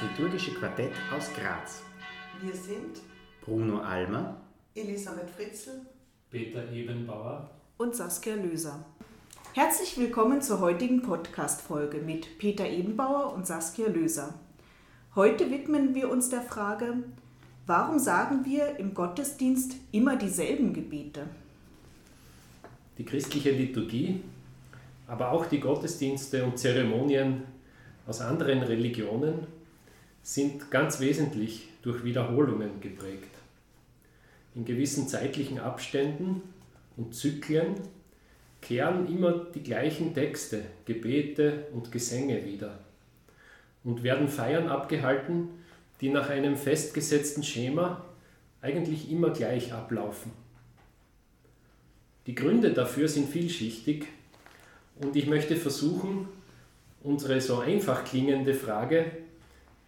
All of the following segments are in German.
liturgische Quartett aus Graz. Wir sind Bruno Almer, Elisabeth Fritzl, Peter Ebenbauer und Saskia Löser. Herzlich willkommen zur heutigen Podcast-Folge mit Peter Ebenbauer und Saskia Löser. Heute widmen wir uns der Frage, warum sagen wir im Gottesdienst immer dieselben Gebete? Die christliche Liturgie, aber auch die Gottesdienste und Zeremonien aus anderen Religionen sind ganz wesentlich durch Wiederholungen geprägt. In gewissen zeitlichen Abständen und Zyklen kehren immer die gleichen Texte, Gebete und Gesänge wieder und werden Feiern abgehalten, die nach einem festgesetzten Schema eigentlich immer gleich ablaufen. Die Gründe dafür sind vielschichtig und ich möchte versuchen, unsere so einfach klingende Frage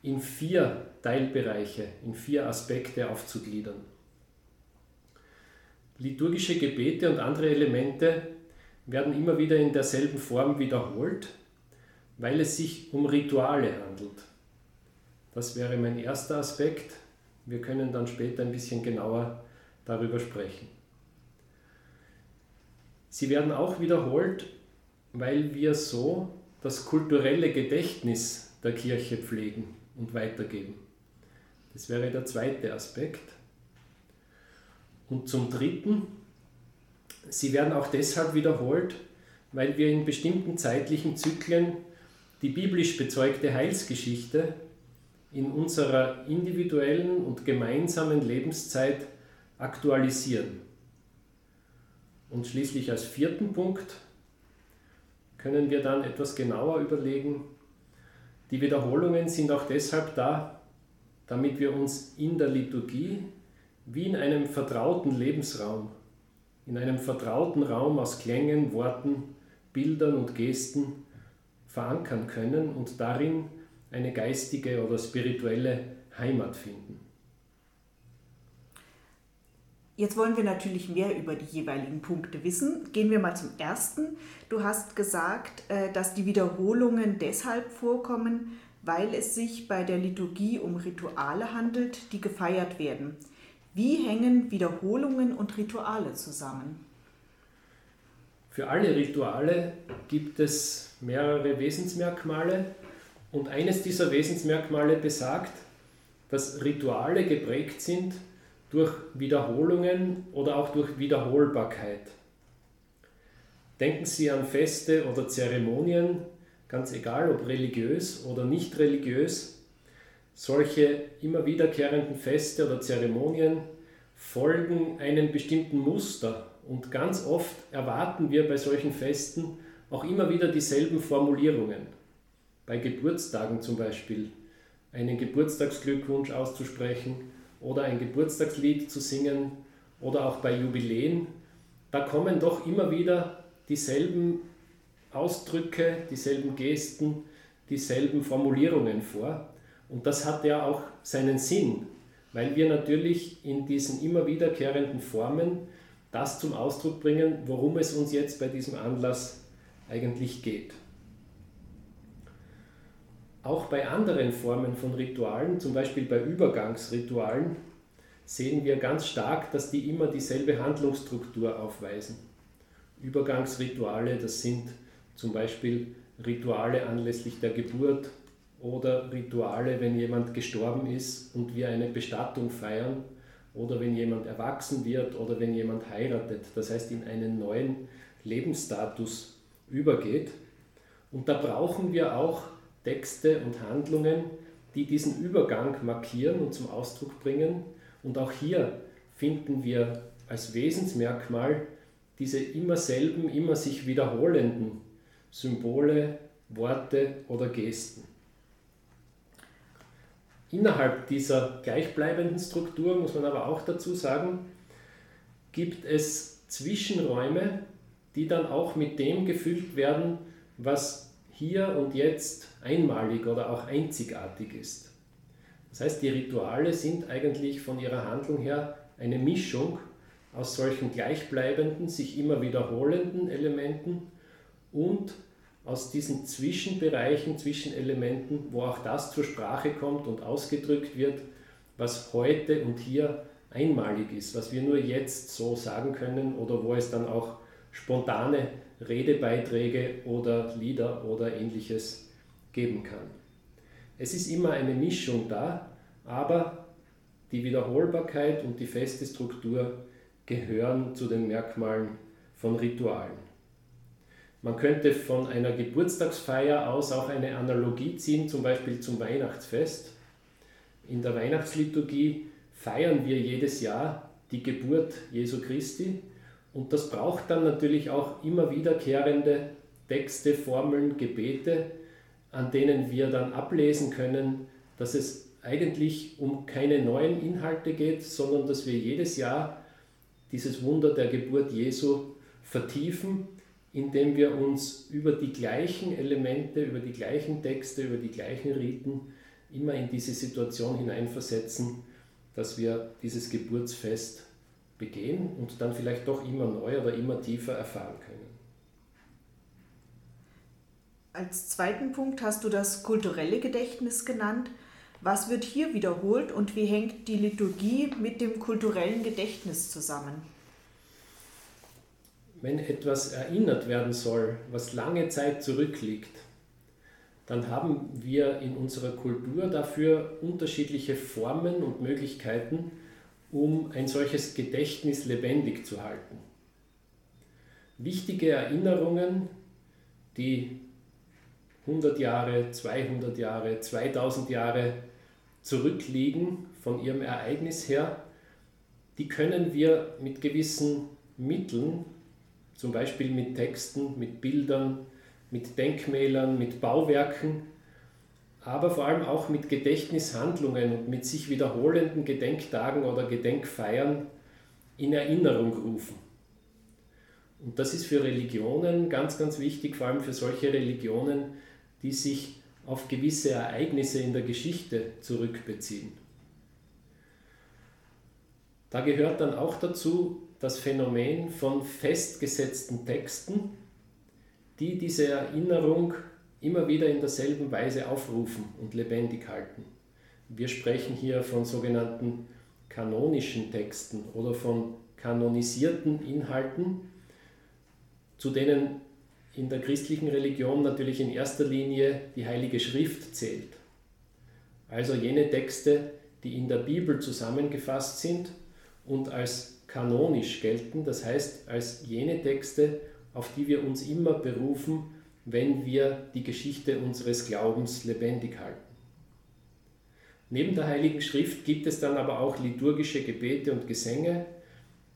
in vier Teilbereiche, in vier Aspekte aufzugliedern. Liturgische Gebete und andere Elemente werden immer wieder in derselben Form wiederholt, weil es sich um Rituale handelt. Das wäre mein erster Aspekt. Wir können dann später ein bisschen genauer darüber sprechen. Sie werden auch wiederholt, weil wir so das kulturelle Gedächtnis der Kirche pflegen und weitergeben. Das wäre der zweite Aspekt. Und zum Dritten, sie werden auch deshalb wiederholt, weil wir in bestimmten zeitlichen Zyklen die biblisch bezeugte Heilsgeschichte in unserer individuellen und gemeinsamen Lebenszeit aktualisieren. Und schließlich als vierten Punkt können wir dann etwas genauer überlegen. Die Wiederholungen sind auch deshalb da, damit wir uns in der Liturgie wie in einem vertrauten Lebensraum, in einem vertrauten Raum aus Klängen, Worten, Bildern und Gesten verankern können und darin eine geistige oder spirituelle Heimat finden. Jetzt wollen wir natürlich mehr über die jeweiligen Punkte wissen. Gehen wir mal zum ersten. Du hast gesagt, äh, dass die Wiederholungen deshalb vorkommen, weil es sich bei der Liturgie um Rituale handelt, die gefeiert werden. Wie hängen Wiederholungen und Rituale zusammen? Für alle Rituale gibt es mehrere Wesensmerkmale und eines dieser Wesensmerkmale besagt, dass Rituale geprägt sind durch Wiederholungen oder auch durch Wiederholbarkeit. Denken Sie an Feste oder Zeremonien, ganz egal ob religiös oder nicht religiös. Solche immer wiederkehrenden Feste oder Zeremonien folgen einem bestimmten Muster und ganz oft erwarten wir bei solchen Festen auch immer wieder dieselben Formulierungen. Bei Geburtstagen zum Beispiel einen Geburtstagsglückwunsch auszusprechen oder ein Geburtstagslied zu singen oder auch bei Jubiläen, da kommen doch immer wieder dieselben Ausdrücke, dieselben Gesten, dieselben Formulierungen vor. Und das hat ja auch seinen Sinn, weil wir natürlich in diesen immer wiederkehrenden Formen das zum Ausdruck bringen, worum es uns jetzt bei diesem Anlass eigentlich geht. Auch bei anderen Formen von Ritualen, zum Beispiel bei Übergangsritualen, sehen wir ganz stark, dass die immer dieselbe Handlungsstruktur aufweisen. Übergangsrituale, das sind zum Beispiel Rituale anlässlich der Geburt oder Rituale, wenn jemand gestorben ist und wir eine Bestattung feiern oder wenn jemand erwachsen wird oder wenn jemand heiratet, das heißt in einen neuen Lebensstatus übergeht. Und da brauchen wir auch Texte und Handlungen, die diesen Übergang markieren und zum Ausdruck bringen. Und auch hier finden wir als Wesensmerkmal diese immer selben, immer sich wiederholenden Symbole, Worte oder Gesten. Innerhalb dieser gleichbleibenden Struktur, muss man aber auch dazu sagen, gibt es Zwischenräume, die dann auch mit dem gefüllt werden, was hier und jetzt einmalig oder auch einzigartig ist. Das heißt, die Rituale sind eigentlich von ihrer Handlung her eine Mischung aus solchen gleichbleibenden, sich immer wiederholenden Elementen und aus diesen Zwischenbereichen, Zwischenelementen, wo auch das zur Sprache kommt und ausgedrückt wird, was heute und hier einmalig ist, was wir nur jetzt so sagen können oder wo es dann auch spontane Redebeiträge oder Lieder oder ähnliches geben kann. Es ist immer eine Mischung da, aber die Wiederholbarkeit und die feste Struktur gehören zu den Merkmalen von Ritualen. Man könnte von einer Geburtstagsfeier aus auch eine Analogie ziehen, zum Beispiel zum Weihnachtsfest. In der Weihnachtsliturgie feiern wir jedes Jahr die Geburt Jesu Christi und das braucht dann natürlich auch immer wiederkehrende Texte, Formeln, Gebete, an denen wir dann ablesen können, dass es eigentlich um keine neuen Inhalte geht, sondern dass wir jedes Jahr dieses Wunder der Geburt Jesu vertiefen indem wir uns über die gleichen Elemente, über die gleichen Texte, über die gleichen Riten immer in diese Situation hineinversetzen, dass wir dieses Geburtsfest begehen und dann vielleicht doch immer neu oder immer tiefer erfahren können. Als zweiten Punkt hast du das kulturelle Gedächtnis genannt. Was wird hier wiederholt und wie hängt die Liturgie mit dem kulturellen Gedächtnis zusammen? wenn etwas erinnert werden soll, was lange Zeit zurückliegt, dann haben wir in unserer Kultur dafür unterschiedliche Formen und Möglichkeiten, um ein solches Gedächtnis lebendig zu halten. Wichtige Erinnerungen, die 100 Jahre, 200 Jahre, 2000 Jahre zurückliegen von ihrem Ereignis her, die können wir mit gewissen Mitteln zum Beispiel mit Texten, mit Bildern, mit Denkmälern, mit Bauwerken, aber vor allem auch mit Gedächtnishandlungen und mit sich wiederholenden Gedenktagen oder Gedenkfeiern in Erinnerung rufen. Und das ist für Religionen ganz, ganz wichtig, vor allem für solche Religionen, die sich auf gewisse Ereignisse in der Geschichte zurückbeziehen. Da gehört dann auch dazu, das Phänomen von festgesetzten Texten, die diese Erinnerung immer wieder in derselben Weise aufrufen und lebendig halten. Wir sprechen hier von sogenannten kanonischen Texten oder von kanonisierten Inhalten, zu denen in der christlichen Religion natürlich in erster Linie die Heilige Schrift zählt. Also jene Texte, die in der Bibel zusammengefasst sind und als kanonisch gelten, das heißt als jene Texte, auf die wir uns immer berufen, wenn wir die Geschichte unseres Glaubens lebendig halten. Neben der Heiligen Schrift gibt es dann aber auch liturgische Gebete und Gesänge,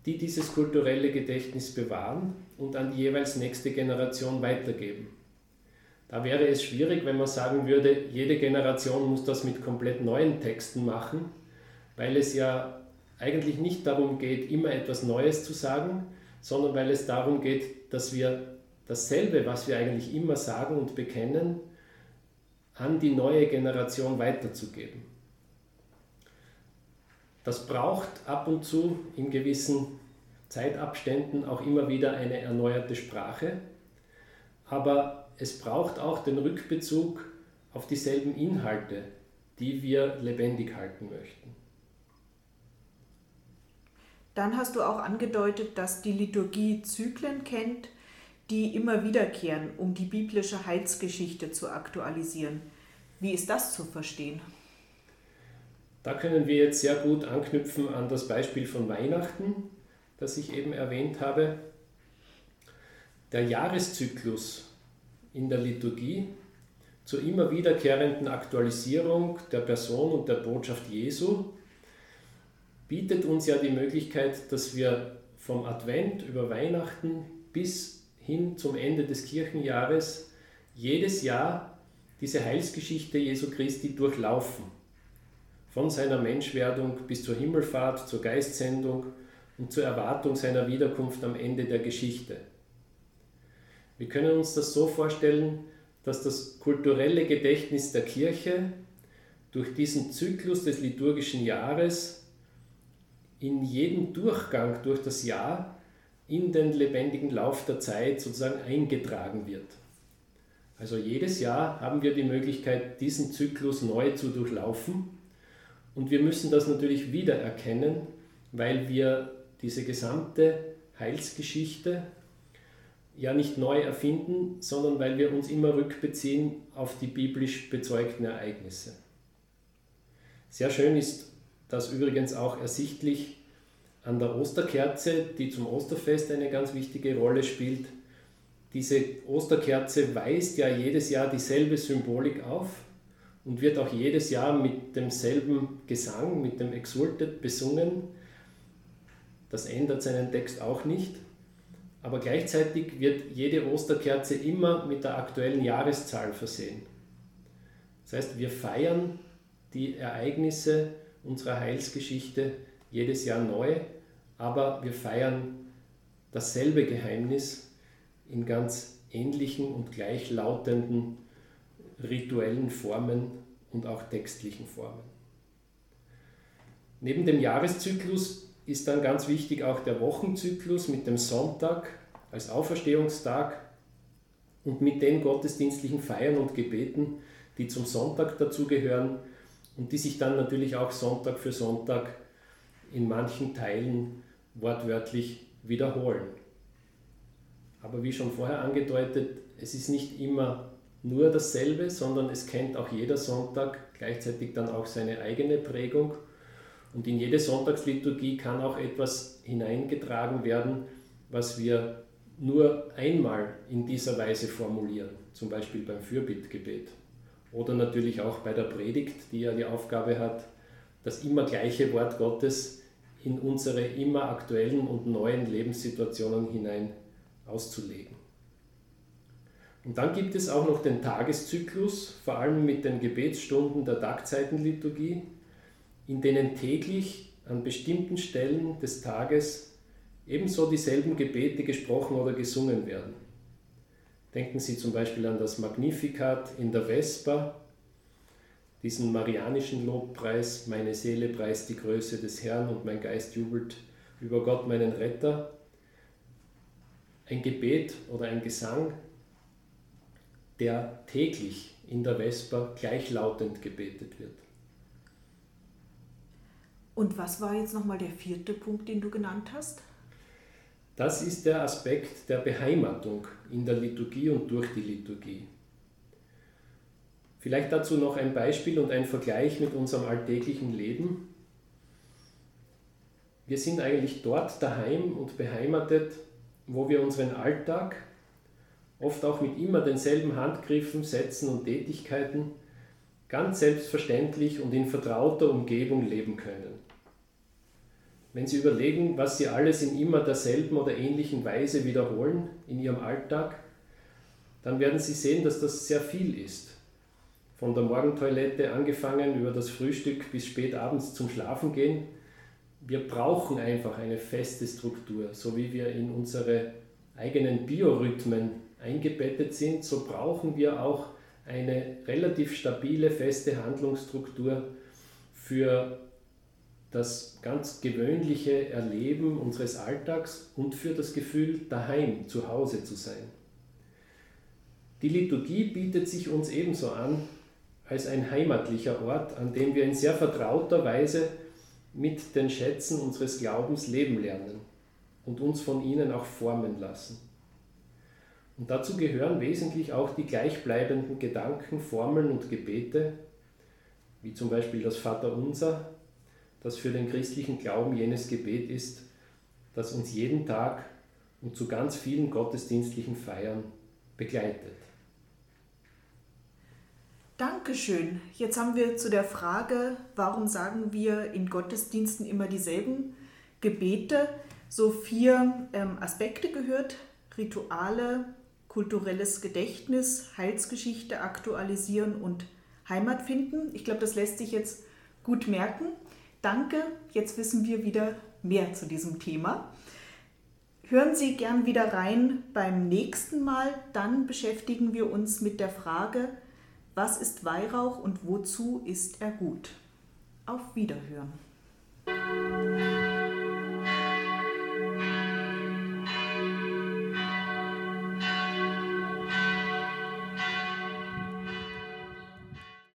die dieses kulturelle Gedächtnis bewahren und an die jeweils nächste Generation weitergeben. Da wäre es schwierig, wenn man sagen würde, jede Generation muss das mit komplett neuen Texten machen, weil es ja eigentlich nicht darum geht, immer etwas Neues zu sagen, sondern weil es darum geht, dass wir dasselbe, was wir eigentlich immer sagen und bekennen, an die neue Generation weiterzugeben. Das braucht ab und zu in gewissen Zeitabständen auch immer wieder eine erneuerte Sprache, aber es braucht auch den Rückbezug auf dieselben Inhalte, die wir lebendig halten möchten. Dann hast du auch angedeutet, dass die Liturgie Zyklen kennt, die immer wiederkehren, um die biblische Heilsgeschichte zu aktualisieren. Wie ist das zu verstehen? Da können wir jetzt sehr gut anknüpfen an das Beispiel von Weihnachten, das ich eben erwähnt habe. Der Jahreszyklus in der Liturgie zur immer wiederkehrenden Aktualisierung der Person und der Botschaft Jesu bietet uns ja die Möglichkeit, dass wir vom Advent über Weihnachten bis hin zum Ende des Kirchenjahres jedes Jahr diese Heilsgeschichte Jesu Christi durchlaufen. Von seiner Menschwerdung bis zur Himmelfahrt, zur Geistsendung und zur Erwartung seiner Wiederkunft am Ende der Geschichte. Wir können uns das so vorstellen, dass das kulturelle Gedächtnis der Kirche durch diesen Zyklus des liturgischen Jahres in jedem Durchgang durch das Jahr in den lebendigen Lauf der Zeit sozusagen eingetragen wird. Also jedes Jahr haben wir die Möglichkeit, diesen Zyklus neu zu durchlaufen. Und wir müssen das natürlich wiedererkennen, weil wir diese gesamte Heilsgeschichte ja nicht neu erfinden, sondern weil wir uns immer rückbeziehen auf die biblisch bezeugten Ereignisse. Sehr schön ist das übrigens auch ersichtlich an der Osterkerze, die zum Osterfest eine ganz wichtige Rolle spielt. Diese Osterkerze weist ja jedes Jahr dieselbe Symbolik auf und wird auch jedes Jahr mit demselben Gesang, mit dem Exultet besungen. Das ändert seinen Text auch nicht. Aber gleichzeitig wird jede Osterkerze immer mit der aktuellen Jahreszahl versehen. Das heißt, wir feiern die Ereignisse unserer Heilsgeschichte jedes Jahr neu, aber wir feiern dasselbe Geheimnis in ganz ähnlichen und gleichlautenden rituellen Formen und auch textlichen Formen. Neben dem Jahreszyklus ist dann ganz wichtig auch der Wochenzyklus mit dem Sonntag als Auferstehungstag und mit den gottesdienstlichen Feiern und Gebeten, die zum Sonntag dazugehören und die sich dann natürlich auch Sonntag für Sonntag in manchen Teilen wortwörtlich wiederholen. Aber wie schon vorher angedeutet, es ist nicht immer nur dasselbe, sondern es kennt auch jeder Sonntag gleichzeitig dann auch seine eigene Prägung. Und in jede Sonntagsliturgie kann auch etwas hineingetragen werden, was wir nur einmal in dieser Weise formulieren, zum Beispiel beim Fürbittgebet. Oder natürlich auch bei der Predigt, die ja die Aufgabe hat, das immer gleiche Wort Gottes in unsere immer aktuellen und neuen Lebenssituationen hinein auszulegen. Und dann gibt es auch noch den Tageszyklus, vor allem mit den Gebetsstunden der Tagzeitenliturgie, in denen täglich an bestimmten Stellen des Tages ebenso dieselben Gebete gesprochen oder gesungen werden. Denken Sie zum Beispiel an das Magnificat in der Vesper, diesen marianischen Lobpreis, meine Seele preist die Größe des Herrn und mein Geist jubelt über Gott, meinen Retter. Ein Gebet oder ein Gesang, der täglich in der Vesper gleichlautend gebetet wird. Und was war jetzt nochmal der vierte Punkt, den du genannt hast? Das ist der Aspekt der Beheimatung in der Liturgie und durch die Liturgie. Vielleicht dazu noch ein Beispiel und ein Vergleich mit unserem alltäglichen Leben. Wir sind eigentlich dort daheim und beheimatet, wo wir unseren Alltag, oft auch mit immer denselben Handgriffen, Sätzen und Tätigkeiten, ganz selbstverständlich und in vertrauter Umgebung leben können. Wenn Sie überlegen, was Sie alles in immer derselben oder ähnlichen Weise wiederholen in Ihrem Alltag, dann werden Sie sehen, dass das sehr viel ist. Von der Morgentoilette angefangen über das Frühstück bis spät abends zum Schlafen gehen. Wir brauchen einfach eine feste Struktur, so wie wir in unsere eigenen Biorhythmen eingebettet sind, so brauchen wir auch eine relativ stabile, feste Handlungsstruktur für das ganz gewöhnliche Erleben unseres Alltags und für das Gefühl, daheim, zu Hause zu sein. Die Liturgie bietet sich uns ebenso an als ein heimatlicher Ort, an dem wir in sehr vertrauter Weise mit den Schätzen unseres Glaubens leben lernen und uns von ihnen auch formen lassen. Und dazu gehören wesentlich auch die gleichbleibenden Gedanken, Formeln und Gebete, wie zum Beispiel das Vaterunser, das für den christlichen Glauben jenes Gebet ist, das uns jeden Tag und zu ganz vielen gottesdienstlichen Feiern begleitet. Dankeschön. Jetzt haben wir zu der Frage, warum sagen wir in Gottesdiensten immer dieselben Gebete, so vier ähm, Aspekte gehört. Rituale, kulturelles Gedächtnis, Heilsgeschichte aktualisieren und Heimat finden. Ich glaube, das lässt sich jetzt gut merken. Danke, jetzt wissen wir wieder mehr zu diesem Thema. Hören Sie gern wieder rein beim nächsten Mal. Dann beschäftigen wir uns mit der Frage, was ist Weihrauch und wozu ist er gut? Auf Wiederhören.